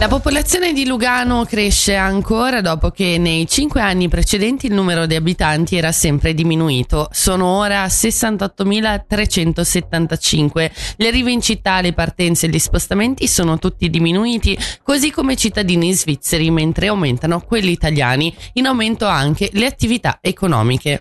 La popolazione di Lugano cresce ancora dopo che nei cinque anni precedenti il numero di abitanti era sempre diminuito. Sono ora 68.375. Le arrivi in città, le partenze e gli spostamenti sono tutti diminuiti, così come i cittadini svizzeri, mentre aumentano quelli italiani. In aumento anche le attività economiche.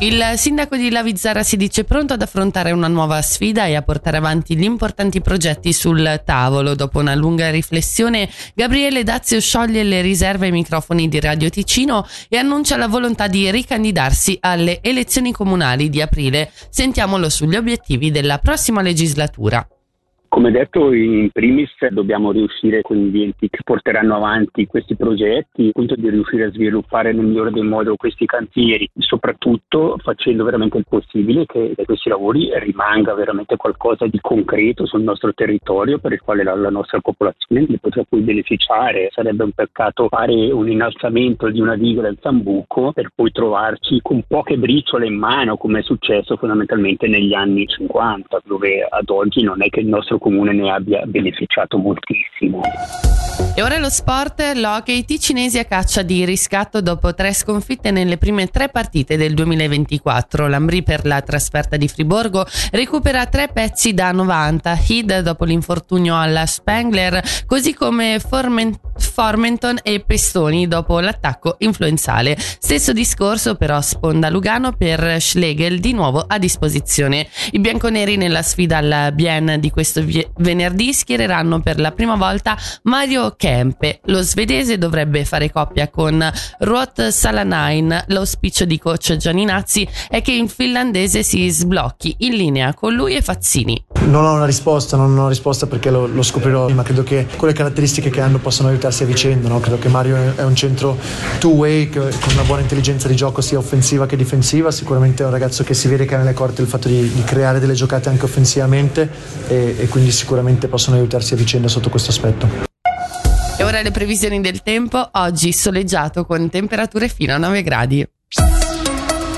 Il sindaco di Lavizzara si dice pronto ad affrontare una nuova sfida e a portare avanti gli importanti progetti sul tavolo. Dopo una lunga riflessione, Gabriele Dazio scioglie le riserve ai microfoni di Radio Ticino e annuncia la volontà di ricandidarsi alle elezioni comunali di aprile. Sentiamolo sugli obiettivi della prossima legislatura. Come detto, in primis dobbiamo riuscire con gli enti che porteranno avanti questi progetti, appunto di riuscire a sviluppare nel migliore del modo questi cantieri, soprattutto facendo veramente il possibile che da questi lavori rimanga veramente qualcosa di concreto sul nostro territorio per il quale la, la nostra popolazione ne potrà poi beneficiare. Sarebbe un peccato fare un innalzamento di una diga del Zambuco per poi trovarci con poche briciole in mano, come è successo fondamentalmente negli anni 50, dove ad oggi non è che il nostro comune ne abbia beneficiato moltissimo. E ora lo sport, l'hockey ticinesi a caccia di riscatto dopo tre sconfitte nelle prime tre partite del 2024. L'Ambri per la trasferta di Friborgo recupera tre pezzi da 90, Hid dopo l'infortunio alla Spengler, così come Forment- Formenton e Pestoni dopo l'attacco influenzale. Stesso discorso però sponda Lugano per Schlegel di nuovo a disposizione. I bianconeri nella sfida al Bien di questo venerdì schiereranno per la prima volta Mario Kempe. Lo svedese dovrebbe fare coppia con Ruot Salanain. L'auspicio di coach Gianninazzi è che il finlandese si sblocchi in linea con lui e Fazzini. Non ho una risposta, non ho una risposta perché lo, lo scoprirò, ma credo che con le caratteristiche che hanno possono aiutarsi a vicenda. No? Credo che Mario è un centro two-way con una buona intelligenza di gioco sia offensiva che difensiva. Sicuramente è un ragazzo che si vede che ha nelle corte il fatto di, di creare delle giocate anche offensivamente e, e quindi sicuramente possono aiutarsi a vicenda sotto questo aspetto. Ora le previsioni del tempo, oggi soleggiato con temperature fino a 9 gradi.